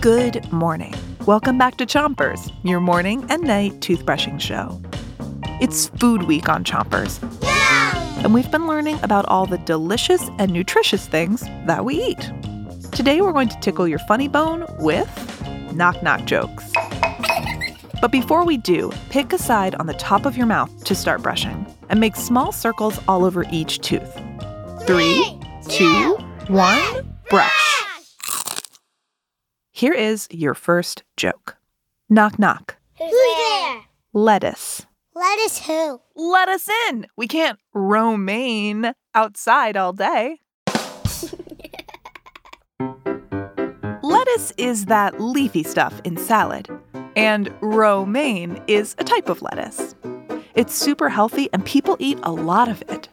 Good morning. Welcome back to Chompers, your morning and night toothbrushing show. It's Food Week on Chompers, and we've been learning about all the delicious and nutritious things that we eat. Today, we're going to tickle your funny bone with knock knock jokes. But before we do, pick a side on the top of your mouth to start brushing and make small circles all over each tooth. Three, two, one, brush. Here is your first joke. Knock knock. Who's there? Lettuce. Lettuce who? Let us in. We can't romaine outside all day. Lettuce is that leafy stuff in salad, and romaine is a type of lettuce. It's super healthy and people eat a lot of it.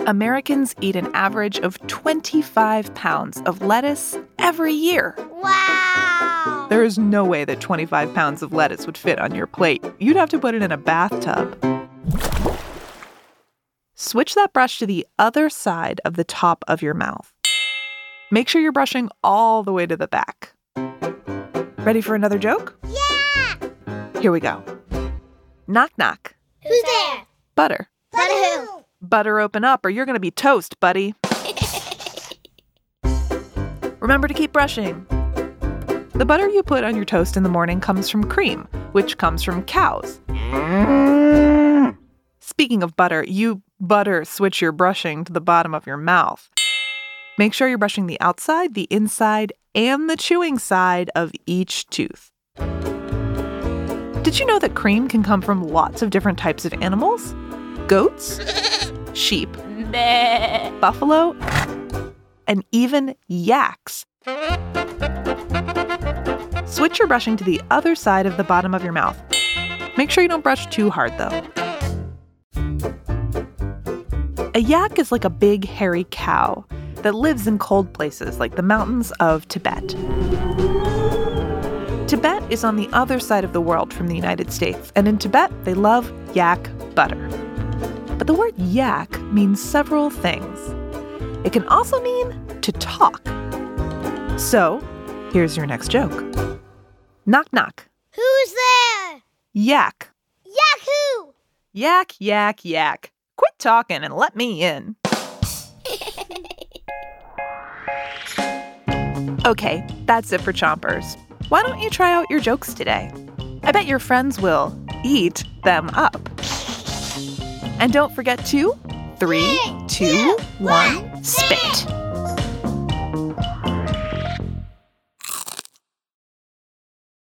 Americans eat an average of 25 pounds of lettuce every year. Wow! There is no way that 25 pounds of lettuce would fit on your plate. You'd have to put it in a bathtub. Switch that brush to the other side of the top of your mouth. Make sure you're brushing all the way to the back. Ready for another joke? Yeah! Here we go. Knock knock. Who's there? Butter. Butter who? Butter open up or you're going to be toast, buddy. Remember to keep brushing. The butter you put on your toast in the morning comes from cream, which comes from cows. Speaking of butter, you butter switch your brushing to the bottom of your mouth. Make sure you're brushing the outside, the inside, and the chewing side of each tooth. Did you know that cream can come from lots of different types of animals? Goats, sheep, buffalo, and even yaks. Switch your brushing to the other side of the bottom of your mouth. Make sure you don't brush too hard, though. A yak is like a big, hairy cow that lives in cold places like the mountains of Tibet. Tibet is on the other side of the world from the United States, and in Tibet, they love yak butter. But the word yak means several things. It can also mean to talk. So, here's your next joke Knock, knock. Who's there? Yak. Yahoo! Yak, yak, yak. Quit talking and let me in. Okay, that's it for Chompers. Why don't you try out your jokes today? I bet your friends will eat them up. And don't forget to three, two, one, spit.